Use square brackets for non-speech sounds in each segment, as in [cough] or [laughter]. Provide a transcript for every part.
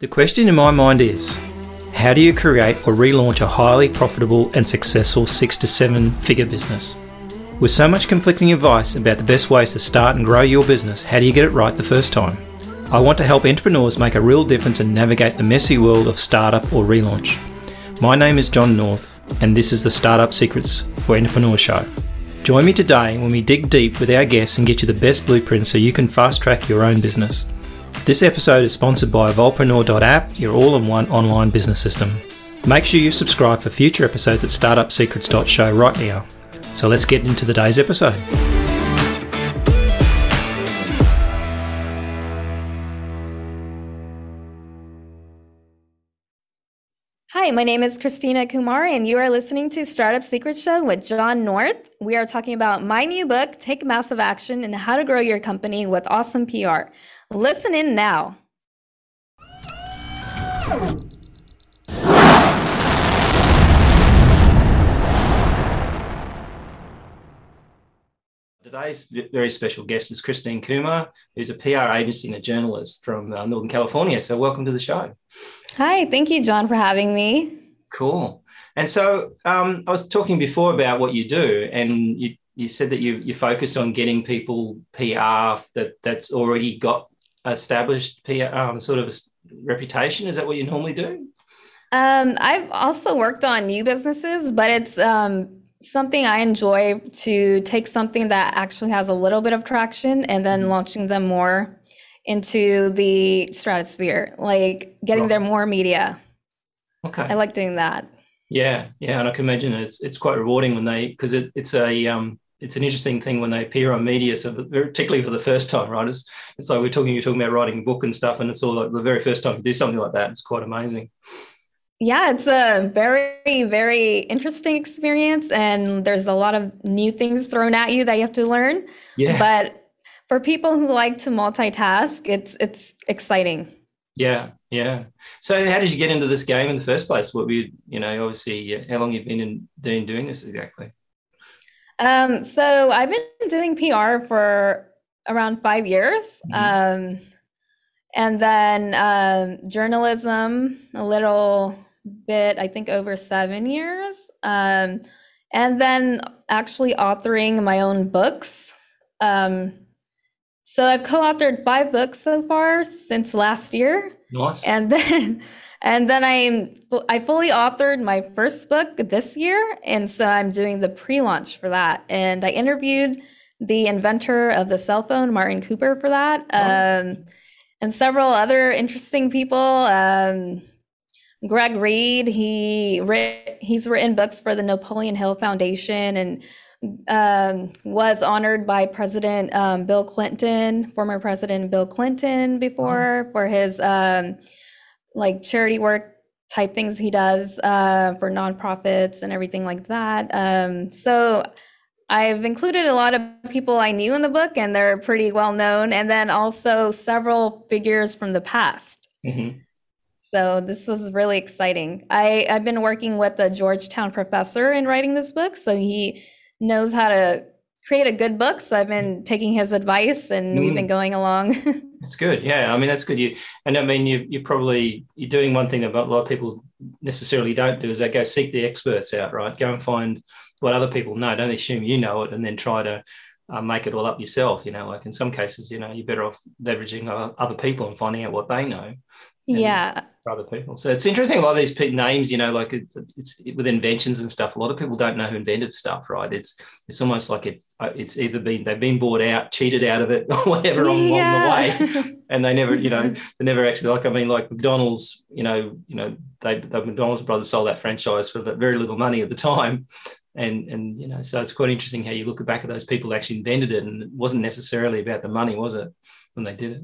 The question in my mind is how do you create or relaunch a highly profitable and successful six to seven figure business? With so much conflicting advice about the best ways to start and grow your business, how do you get it right the first time? I want to help entrepreneurs make a real difference and navigate the messy world of startup or relaunch. My name is John North, and this is the Startup Secrets for Entrepreneur Show. Join me today when we dig deep with our guests and get you the best blueprint so you can fast track your own business. This episode is sponsored by Evolvepreneur.app, your all in one online business system. Make sure you subscribe for future episodes at startupsecrets.show right now. So let's get into today's episode. Hi, my name is Christina Kumar, and you are listening to Startup Secrets Show with John North. We are talking about my new book, Take Massive Action, and how to grow your company with awesome PR. Listen in now. Today's very special guest is Christine Kumar, who's a PR agency and a journalist from uh, Northern California. So, welcome to the show. Hi, thank you, John, for having me. Cool. And so, um, I was talking before about what you do, and you, you said that you you focus on getting people PR that that's already got established PR um, sort of reputation. Is that what you normally do? Um, I've also worked on new businesses, but it's um, something I enjoy to take something that actually has a little bit of traction and then mm-hmm. launching them more into the stratosphere, like getting there more media. Okay. I like doing that. Yeah, yeah, and I can imagine it's it's quite rewarding when they because it, it's a um it's an interesting thing when they appear on media, so particularly for the first time, right? It's, it's like we're talking, you're talking about writing a book and stuff, and it's all like the very first time you do something like that. It's quite amazing. Yeah, it's a very, very interesting experience, and there's a lot of new things thrown at you that you have to learn. Yeah. But for people who like to multitask, it's it's exciting. Yeah, yeah. So, how did you get into this game in the first place? What were you, you know, obviously, how long you've been in doing doing this exactly? Um, so I've been doing PR for around five years. Mm-hmm. Um, and then um, journalism, a little bit, I think over seven years. Um, and then actually authoring my own books. Um, so I've co-authored five books so far since last year. Nice. And [laughs] then and then I I fully authored my first book this year, and so I'm doing the pre-launch for that. And I interviewed the inventor of the cell phone, Martin Cooper, for that, um, and several other interesting people. Um, Greg Reid, he writ, he's written books for the Napoleon Hill Foundation and um, was honored by President um, Bill Clinton, former President Bill Clinton, before for his um, like charity work type things he does uh, for nonprofits and everything like that. Um, so I've included a lot of people I knew in the book, and they're pretty well known, and then also several figures from the past. Mm-hmm. So this was really exciting. I, I've been working with a Georgetown professor in writing this book, so he knows how to create a good book. So I've been taking his advice, and mm. we've been mm. going along. [laughs] that's good. Yeah, I mean that's good. You and I mean you you probably you're doing one thing that a lot of people necessarily don't do is they go seek the experts out, right? Go and find what other people know. Don't assume you know it, and then try to uh, make it all up yourself. You know, like in some cases, you know, you're better off leveraging other people and finding out what they know. Yeah. For other people. So it's interesting. A lot of these names, you know, like it, it's with inventions and stuff. A lot of people don't know who invented stuff, right? It's it's almost like it's uh, it's either been they've been bought out, cheated out of it, [laughs] or whatever along, the way, and they never, you know, [laughs] they never actually like. I mean, like McDonald's, you know, you know, they the McDonald's brothers sold that franchise for very little money at the time, and and you know so it's quite interesting how you look back at those people who actually invented it and it wasn't necessarily about the money was it when they did it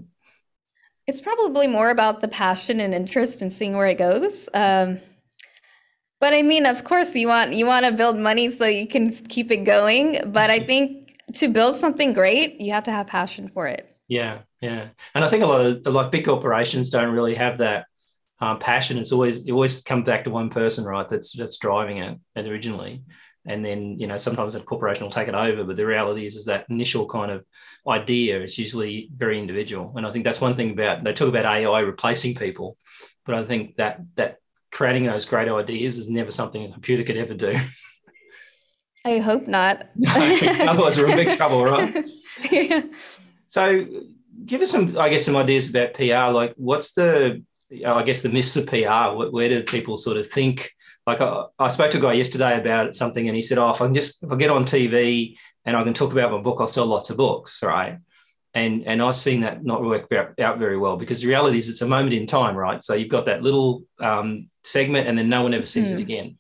it's probably more about the passion and interest and seeing where it goes um, but i mean of course you want you want to build money so you can keep it going but i think to build something great you have to have passion for it. Yeah yeah. And i think a lot of like big corporations don't really have that um, passion. It's always it always comes back to one person right that's that's driving it originally and then you know sometimes a corporation will take it over but the reality is is that initial kind of idea is usually very individual. And i think that's one thing about they talk about ai replacing people but i think that that creating those great ideas is never something a computer could ever do. [laughs] I hope not. [laughs] Otherwise we're in big trouble right? [laughs] Yeah. so give us some i guess some ideas about pr like what's the i guess the myths of pr where do people sort of think like I, I, spoke to a guy yesterday about something and he said, Oh, if I can just if I get on TV and I can talk about my book, I'll sell lots of books, right? And and I've seen that not work out very well because the reality is it's a moment in time, right? So you've got that little um, segment and then no one ever sees mm. it hmm. again.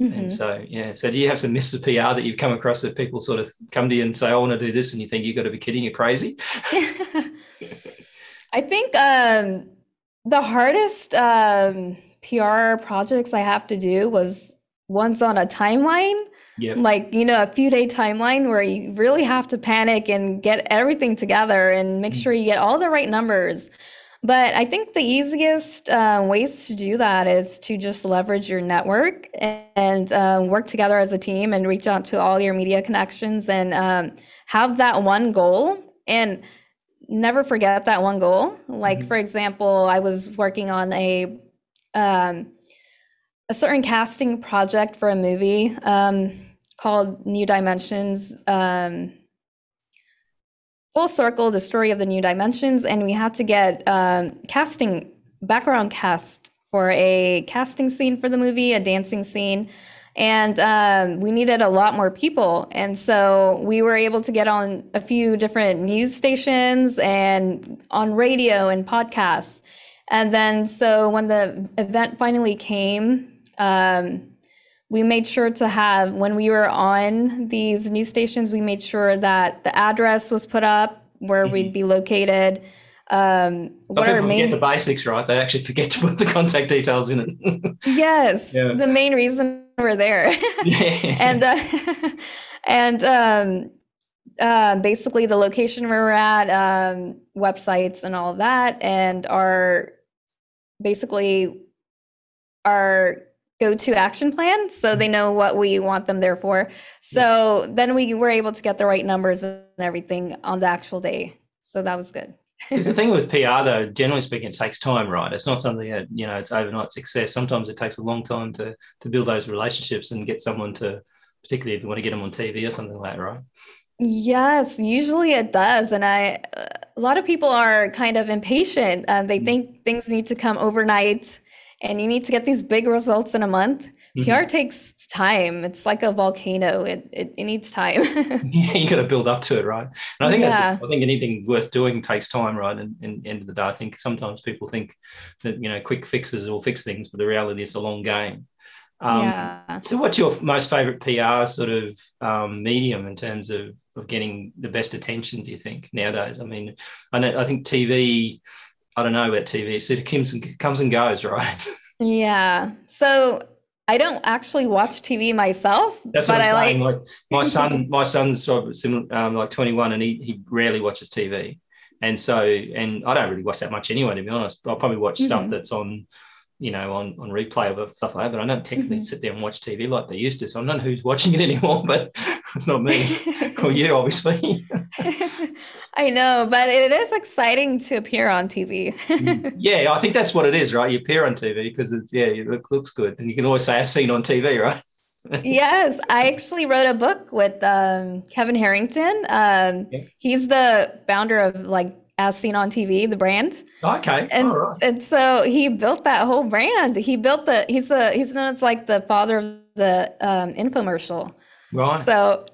Mm-hmm. And so, yeah. So, do you have some myths of PR that you've come across that people sort of come to you and say, "I want to do this," and you think you've got to be kidding, you're crazy? [laughs] I think um, the hardest um, PR projects I have to do was once on a timeline. Yep. Like, you know, a few day timeline where you really have to panic and get everything together and make mm. sure you get all the right numbers. But I think the easiest uh, ways to do that is to just leverage your network and um, work together as a team and reach out to all your media connections and um, have that one goal and never forget that one goal. Like, mm-hmm. for example, I was working on a um, a certain casting project for a movie um, called New Dimensions. Um, full circle, the story of the New Dimensions, and we had to get um, casting background cast for a casting scene for the movie, a dancing scene. And um, we needed a lot more people. And so we were able to get on a few different news stations and on radio and podcasts. And then, so when the event finally came, um, we made sure to have, when we were on these news stations, we made sure that the address was put up where mm-hmm. we'd be located. Um, what are main... the basics, right? They actually forget to put the contact details in it. [laughs] yes, yeah. the main reason we're there. [laughs] yeah. [laughs] And uh, and um, uh, basically the location where we're at, um, websites, and all of that, and our basically our go-to action plan so they know what we want them there for. So then we were able to get the right numbers and everything on the actual day. So that was good. Because the thing [laughs] with pr though generally speaking it takes time right? It's not something that you know it's overnight success. Sometimes it takes a long time to to build those relationships and get someone to particularly if you want to get them on tv or something like that right Yes, usually it does. And I, a lot of people are kind of impatient. Um, they mm. think things need to come overnight and you need to get these big results in a month. Mm-hmm. PR takes time. It's like a volcano. It it, it needs time. [laughs] yeah, you got to build up to it, right? And I think yeah. I think anything worth doing takes time, right? And, and end of the day, I think sometimes people think that you know quick fixes will fix things, but the reality is a long game. Um, yeah. So, what's your most favorite PR sort of um, medium in terms of of getting the best attention? Do you think nowadays? I mean, I know I think TV. I don't know about TV. It comes and comes and goes, [laughs] right? Yeah. So I don't actually watch TV myself, That's but I'm like... like my son. [laughs] My son's sort of similar, um, like twenty one, and he he rarely watches TV, and so and I don't really watch that much anyway. To be honest, I'll probably watch mm-hmm. stuff that's on you know, on, on replay of stuff like that. But I don't technically mm-hmm. sit there and watch TV like they used to. So I don't know who's watching it [laughs] anymore, but it's not me [laughs] or you, obviously. [laughs] I know, but it is exciting to appear on TV. [laughs] Yeah, I think that's what it is, right? You appear on TV because it's, yeah, it look, looks good. And you can always say, I've seen on TV, right? yes, I actually wrote a book with um, Kevin Harrington. Um, yeah. He's the founder of like as seen on TV, the brand. Okay. And and so he built that whole brand. He built the he's the he's known as like the father of the um, infomercial. Right. So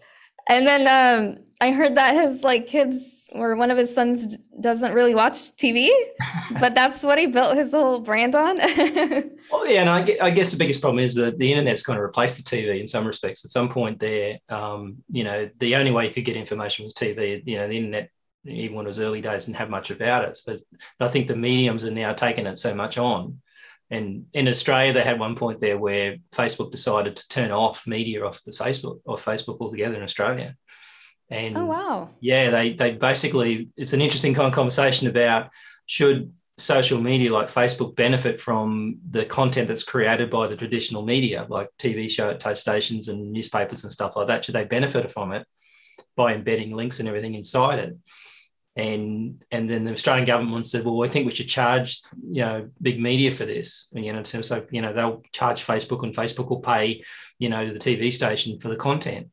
and then um, I heard that his like kids or one of his sons doesn't really watch TV, [laughs] but that's what he built his whole brand on. [laughs] well, yeah, and I, I, guess the biggest problem is that the internet's kind of replaced the TV in some respects. At some point, there, um, you know, the only way you could get information was TV. You know, the internet even when it was early days, didn't have much about it. But, but I think the mediums are now taking it so much on. And in Australia, they had one point there where Facebook decided to turn off media off the Facebook or Facebook altogether in Australia. And oh wow, yeah, they they basically it's an interesting kind of conversation about should social media like Facebook benefit from the content that's created by the traditional media, like TV show toast stations and newspapers and stuff like that? Should they benefit from it by embedding links and everything inside it? And and then the Australian government said, well, I think we should charge you know big media for this. And, you know, so you know they'll charge Facebook, and Facebook will pay you know the TV station for the content.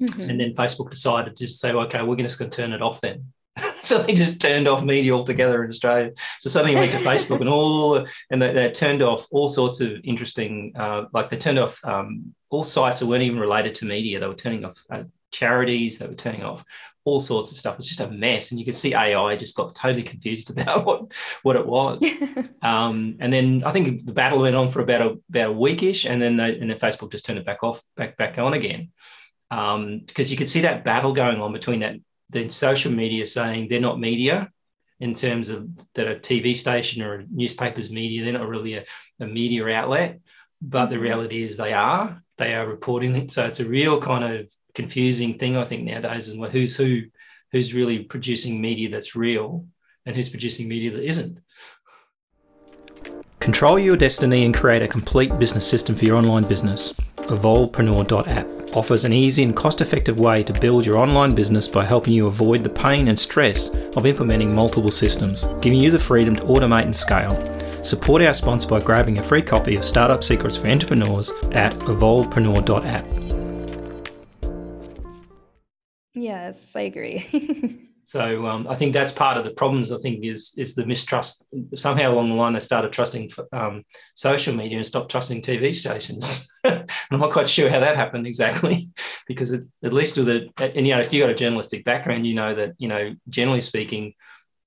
Mm-hmm. And then Facebook decided to say, okay, we're just going to turn it off then [laughs] so they just turned off media altogether in Australia. So suddenly went to [laughs] Facebook and all, and they, they, turned off all sorts of interesting, uh, like they turned off um, all sites that weren't even related to media. They were turning off uh, charities. They were turning off all sorts of stuff. It was just a mess, and you could see AI just got totally confused [laughs] about what what it was. [laughs] um, and then I think the battle went on for about a about a weekish, and then they, and then Facebook just turned it back off, back back on again. Um, because you could see that battle going on between that the social media saying they're not media in terms of that a TV station or a newspaper's media. They're not really a, a media outlet, but the mm-hmm. reality is they are. They are reporting it. So it's a real kind of confusing thing, I think, nowadays, is who's who, who's really producing media that's real and who's producing media that isn't. Control your destiny and create a complete business system for your online business. Evolvepreneur.app offers an easy and cost effective way to build your online business by helping you avoid the pain and stress of implementing multiple systems, giving you the freedom to automate and scale. Support our sponsor by grabbing a free copy of Startup Secrets for Entrepreneurs at evolvepreneur.app. Yes, I agree. [laughs] So um, I think that's part of the problems. I think is is the mistrust. Somehow along the line, they started trusting um, social media and stopped trusting TV stations. [laughs] I'm not quite sure how that happened exactly, [laughs] because it, at least with the and you know if you got a journalistic background, you know that you know generally speaking,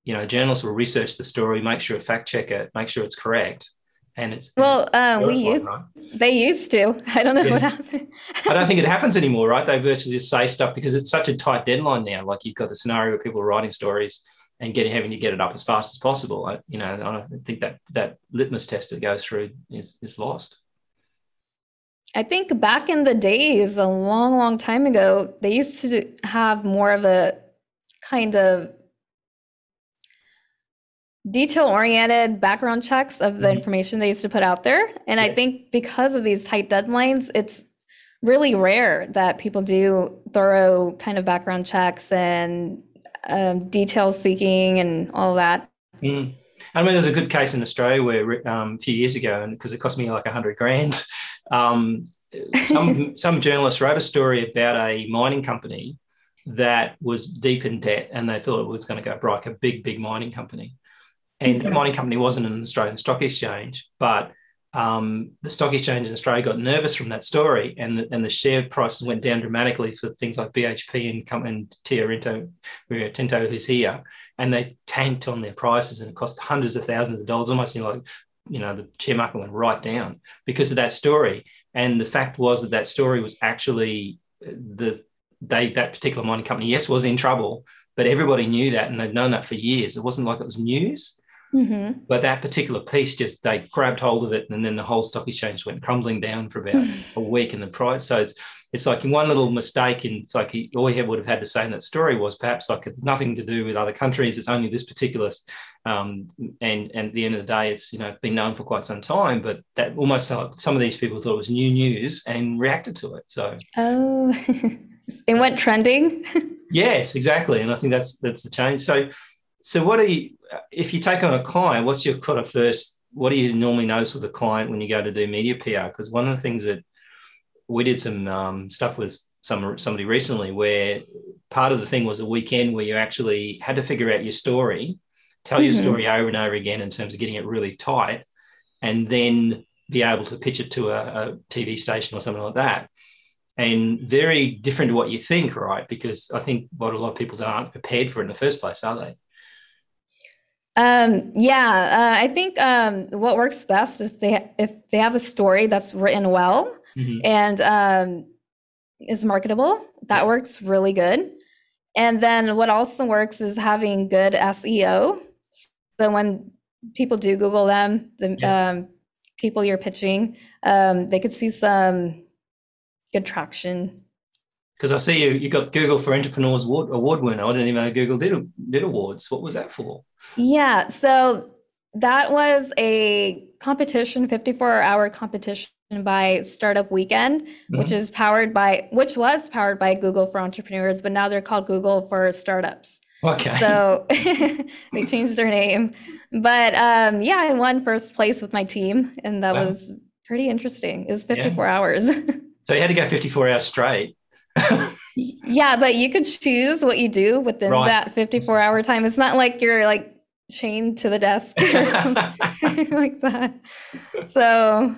you know journalists will research the story, make sure fact check it, make sure it's correct, and it's well uh, we used right? they used to. [laughs] I don't know yeah. what happened. I don't think it happens anymore right? They virtually just say stuff because it's such a tight deadline now. Like you've got the scenario where people are writing stories and getting having to get it up as fast as possible. I, you know i don't think that that litmus test that goes through is, is lost. I think back in the days a long long time ago they used to have more of a kind of detail oriented background checks of the mm-hmm. information they used to put out there. And. I think because of these tight deadlines, it's really rare that people do thorough kind of background checks and um, detail seeking and all that. Mm. I mean, there's a good case in Australia where um, a few years ago, and because it cost me like a hundred grand, um, some [laughs] some journalist wrote a story about a mining company that was deep in debt, and they thought it was going to go broke. A big, big mining company, and the mining company wasn't an Australian stock exchange, but um, the stock exchange in Australia got nervous from that story, and the, and the share prices went down dramatically for things like BHP and and Rio Tinto, Rio Tinto, who's here, and they tanked on their prices, and it cost hundreds of thousands of dollars, almost you know, like you know the share market went right down because of that story. And the fact was that that story was actually the they that particular mining company, yes, was in trouble, but everybody knew that, and they'd known that for years. It wasn't like it was news Mm-hmm. But that particular piece just they grabbed hold of it, and then the whole stock exchange went crumbling down for about a week in the price. So it's it's like in one little mistake, and it's like he, all he would have had to say in that story was perhaps like it's nothing to do with other countries. It's only this particular, um, and and at the end of the day, it's you know been known for quite some time. But that almost like some of these people thought it was new news and reacted to it. So oh, [laughs] it went trending. [laughs] yes, exactly, and I think that's that's the change. So so what are you if you take on a client, what's your kind of first, what do you normally notice with a client when you go to do media PR? Because one of the things that we did some um, stuff with some somebody recently where part of the thing was a weekend where you actually had to figure out your story, tell mm-hmm. your story over and over again in terms of getting it really tight, and then be able to pitch it to a, a TV station or something like that. And very different to what you think, right? Because I think what a lot of people aren't prepared for in the first place, are they? Um, yeah, uh, I think um, what works best is they if they have a story that's written well mm-hmm. and um, is marketable. That works really good. And then what also works is having good SEO. So when people do Google them, the yeah. um, people you're pitching, um, they could see some good traction because I see you you got Google for Entrepreneurs Award, award winner. I didn't even know Google did did awards. What was that for? Yeah, so that was a competition, 54 hour competition by Startup Weekend, mm-hmm. which is powered by, which was powered by Google for Entrepreneurs, but now they're called Google for Startups. Okay. So [laughs] they changed their name. But um, yeah, I won first place with my team, and that wow. was pretty interesting. It was 54 yeah. hours. [laughs] so you had to go 54 hours straight. Yeah, but you could choose what you do within right. that 54 hour time. It's not like you're like chained to the desk or [laughs] something [laughs] like that. So,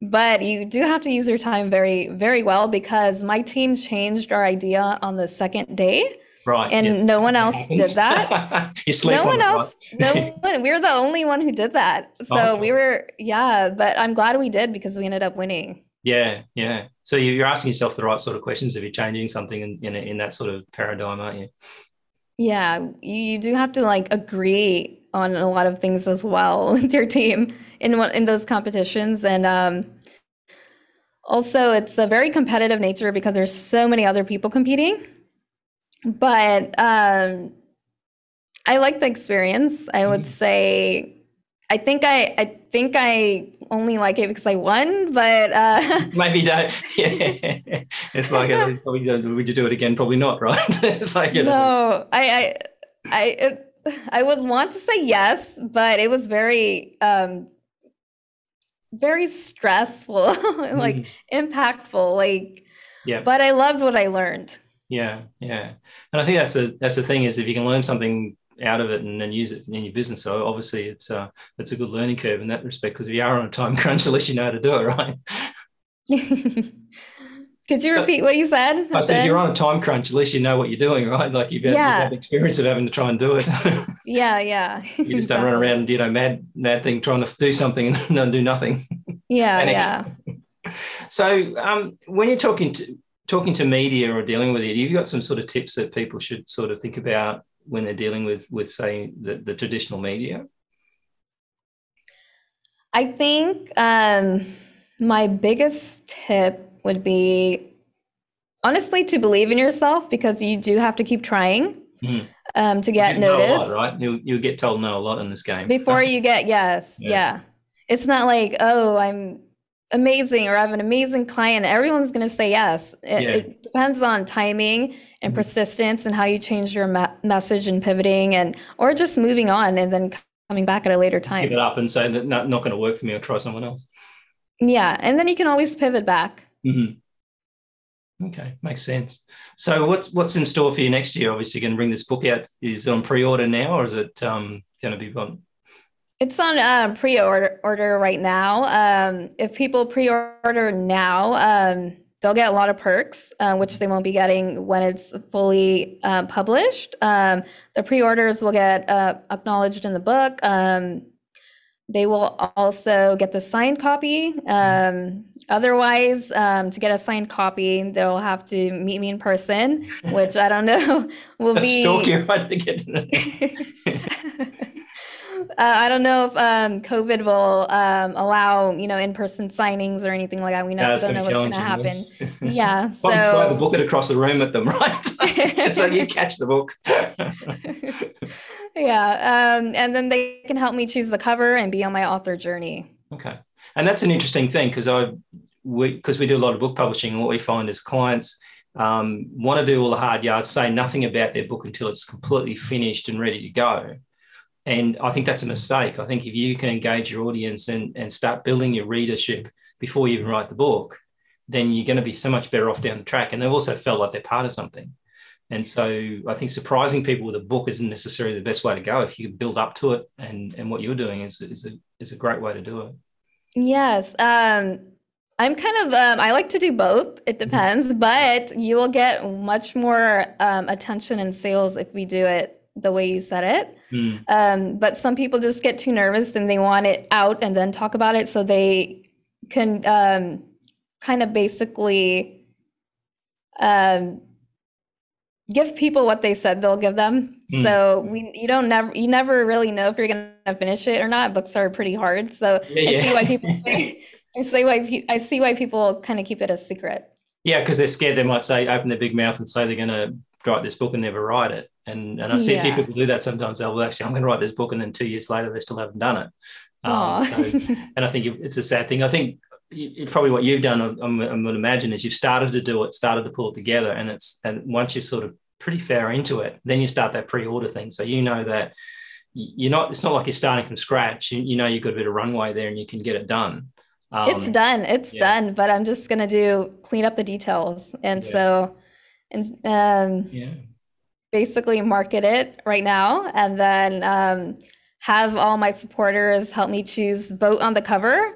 but you do have to use your time very, very well because my team changed our idea on the second day. Right. And yeah. no one else [laughs] did that. no one else. no one. We were the only one who did that. So we were, yeah. But I'm glad we did because we ended up winning. Yeah, yeah. So you're asking yourself the right sort of questions if you're changing something in in, in that sort of paradigm, aren't you? Yeah, you do have to like agree on a lot of things as well [laughs] with your team in in those competitions, and um, also it's a very competitive nature because there's so many other people competing but um, I like the experience. I would mm-hmm. say I think I I think I only like it because I won, but uh, maybe don't. [laughs] Yeah. it's like uh, [laughs] would you do it again? Probably not, [laughs] right? it's like you know. no, I I I it, I would want to say yes, but it was very um very stressful, like mm. impactful, like. Yeah. But I loved what I learned. Yeah, yeah, and I think that's the that's the thing is if you can learn something out of it and then use it in your business. So obviously, it's uh, it's a good learning curve in that respect because if you are on a time [laughs] crunch, at least you know how to do it, right? [laughs] Could you repeat what you said? I said, you're on a time crunch, at least you know what you're doing, right? Like you've had, yeah. you've had the experience of having to try and do it. [laughs] yeah, yeah. you just exactly. don't run around and you know mad mad thing trying to do something and do nothing. Yeah, yeah. so um, when you're talking to talking to media or dealing with it, you've got some sort of tips that people should sort of think about when they're dealing with with say the, the traditional media? I think um, my biggest tip would be honestly to believe in yourself because you do have to keep trying mm. um, to get noticed. Lot, right? You'll, you'll get told no a lot in this game. Before [laughs] you get yes, yeah. yeah. It's not like, oh, I'm amazing or I have an amazing client, everyone's going to say yes. It, yeah. it, depends on timing and mm-hmm. persistence and how you change your me- message and pivoting and or just moving on and then coming back at a later time. Give it up and say that not, not going to work for me. I'll try someone else. Yeah, and then you can always pivot back. Mm-hmm. Okay, makes sense. So what's what's in store for you next year? Obviously, going to bring this book out. Is on pre-order now, or is it um, going to be on it's on uh, pre-order order right now. Um, if people pre-order now, um, they'll get a lot of perks, uh, which they won't be getting when it's fully uh, published. Um, the pre-orders will get uh, acknowledged in the book. Um, they will also get the signed copy. Um, otherwise, um, to get a signed copy, they'll have to meet me in person, which I don't know [laughs] will be. Stalk you [laughs] if I get to uh, [laughs] I don't know if um, COVID will um, allow you know in-person signings or anything like that. We know, yeah, don't know what's going to happen. [laughs] yeah, [laughs] so throw the book it across the room at them, right? [laughs] so you catch the book. yeah, um, and then they can help me choose the cover and be on my author journey. Okay, and that's an interesting thing because I we because we do a lot of book publishing, and what we find is clients. Um, want to do all the hard yards, say nothing about their book until it's completely finished and ready to go and I think that's a mistake. I think if you can engage your audience and, and start building your readership before you even write the book, then you're going to be so much better off down the track. And they've also felt like they're part of something. And so I think surprising people with a book isn't necessarily the best way to go. If you build up to it and, and what you're doing is, is, a, is a great way to do it. Yes. Um, I'm kind of, um, I like to do both. It mm-hmm. depends, but you will get much more um, attention and sales if we do it the way you said it. Mm. Um, but some people just get too nervous and they want it out and then talk about it so they can um, kind of basically um, give people what they said they'll give them. Mm. So we you don't never you never really know if you're gonna finish it or not. Books are pretty hard, so yeah, I yeah. see why people [laughs] say I see why I see why people kind of keep it a secret. Yeah, because they're scared they might say open their big mouth and say they're going to write this book and never write it And and I see yeah. a few people do that sometimes. They'll actually, I'm going to write this book, and then two years later, they still haven't done it. Um, so, [laughs] and I think it's a sad thing. I think it's probably what you've done. I'm, I'm going to imagine is you've started to do it, started to pull it together, and it's and once you've sort of pretty far into it, then you start that pre-order thing. So you know that you're not. It's not like you're starting from scratch. You, you know you've got a bit of runway there, and you can get it done. Um, it's done. It's yeah. done. But I'm just gonna do clean up the details, and yeah. so and um, yeah. Basically market it right now, and then um, have all my supporters help me choose vote on the cover.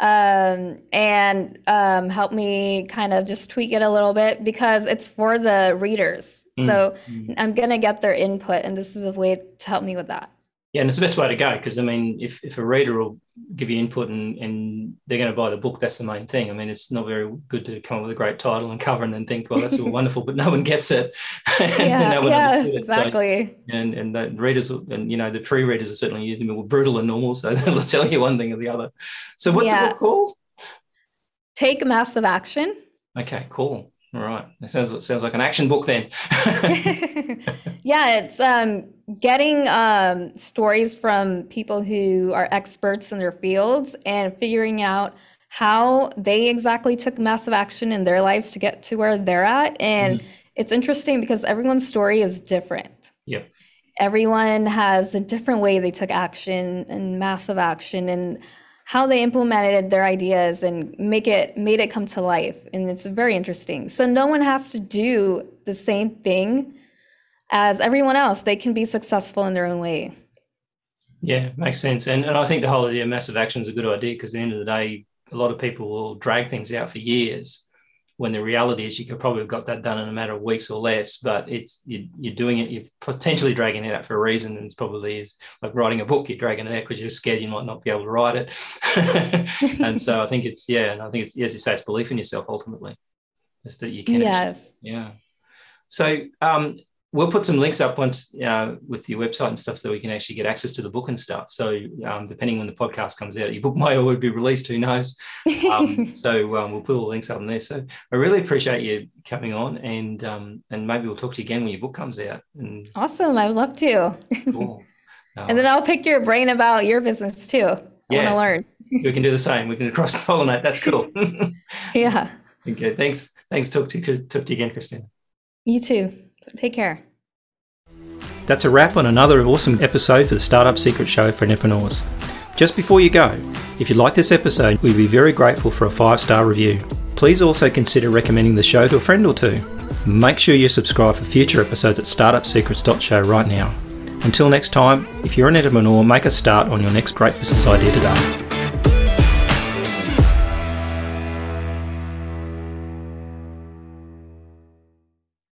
Um, and um, help me kind of just tweak it a little bit because it's for the readers. Mm. So. I'm going to get their input, and this is a way to help me with that. Yeah, and it's the best way to go because I mean, if, if a reader will give you input and, and they're going to buy the book, that's the main thing. I mean, it's not very good to come up with a great title and cover and then think, well, that's all [laughs] wonderful, but no one gets it. [laughs] yeah, no yes, exactly. So, and and the readers and you know the pre-readers are certainly using more brutal and normal, so [laughs] they'll tell you one thing or the other. So what's yeah. the book called? Take massive action. Okay, cool. All right. It sounds it sounds like an action book then. [laughs] yeah, it's um, getting um, stories from people who are experts in their fields and figuring out how they exactly took massive action in their lives to get to where they're at. And mm it's interesting because everyone's story is different. Yep. Everyone has a different way they took action and massive action and how they implemented their ideas and make it made it come to life. And it's very interesting. So no one has to do the same thing as everyone else. They can be successful in their own way. Yeah makes sense. And, and i think the whole idea of massive action is a good idea because at the end of the day a lot of people will drag things out for years when the reality is you could probably have got that done in a matter of weeks or less but it's you, are doing it you're potentially dragging it out for a reason and it's probably is like writing a book you're dragging it out because you're scared you might not be able to write it. [laughs] And so i think it's yeah and i think it's as you say it's belief in yourself ultimately. Is that you can yes. actually, yeah. So um we'll put some links up once uh, with your website and stuff so we can actually get access to the book and stuff. So um, depending when the podcast comes out, your book might [laughs] already be released, who knows? Um, [laughs] so um, we'll put all the links up in there. So I really appreciate you coming on and um, and maybe we'll talk to you again when your book comes out. And awesome. I would love to. Cool. [laughs] and then I'll pick your brain about your business too. I yeah, want to learn. we can do the same. We can cross pollinate. That's cool. yeah. Okay. Thanks. Thanks. Talk to you, talk to you again, Christina. You too. Take care. That's a wrap on another awesome episode for the Startup Secret Show for entrepreneurs. Just before you go, if you like this episode, we'd be very grateful for a five star review. Please also consider recommending the show to a friend or two. Make sure you subscribe for future episodes at startupsecrets.show right now. Until next time, if you're an entrepreneur, make a start on your next great business idea today.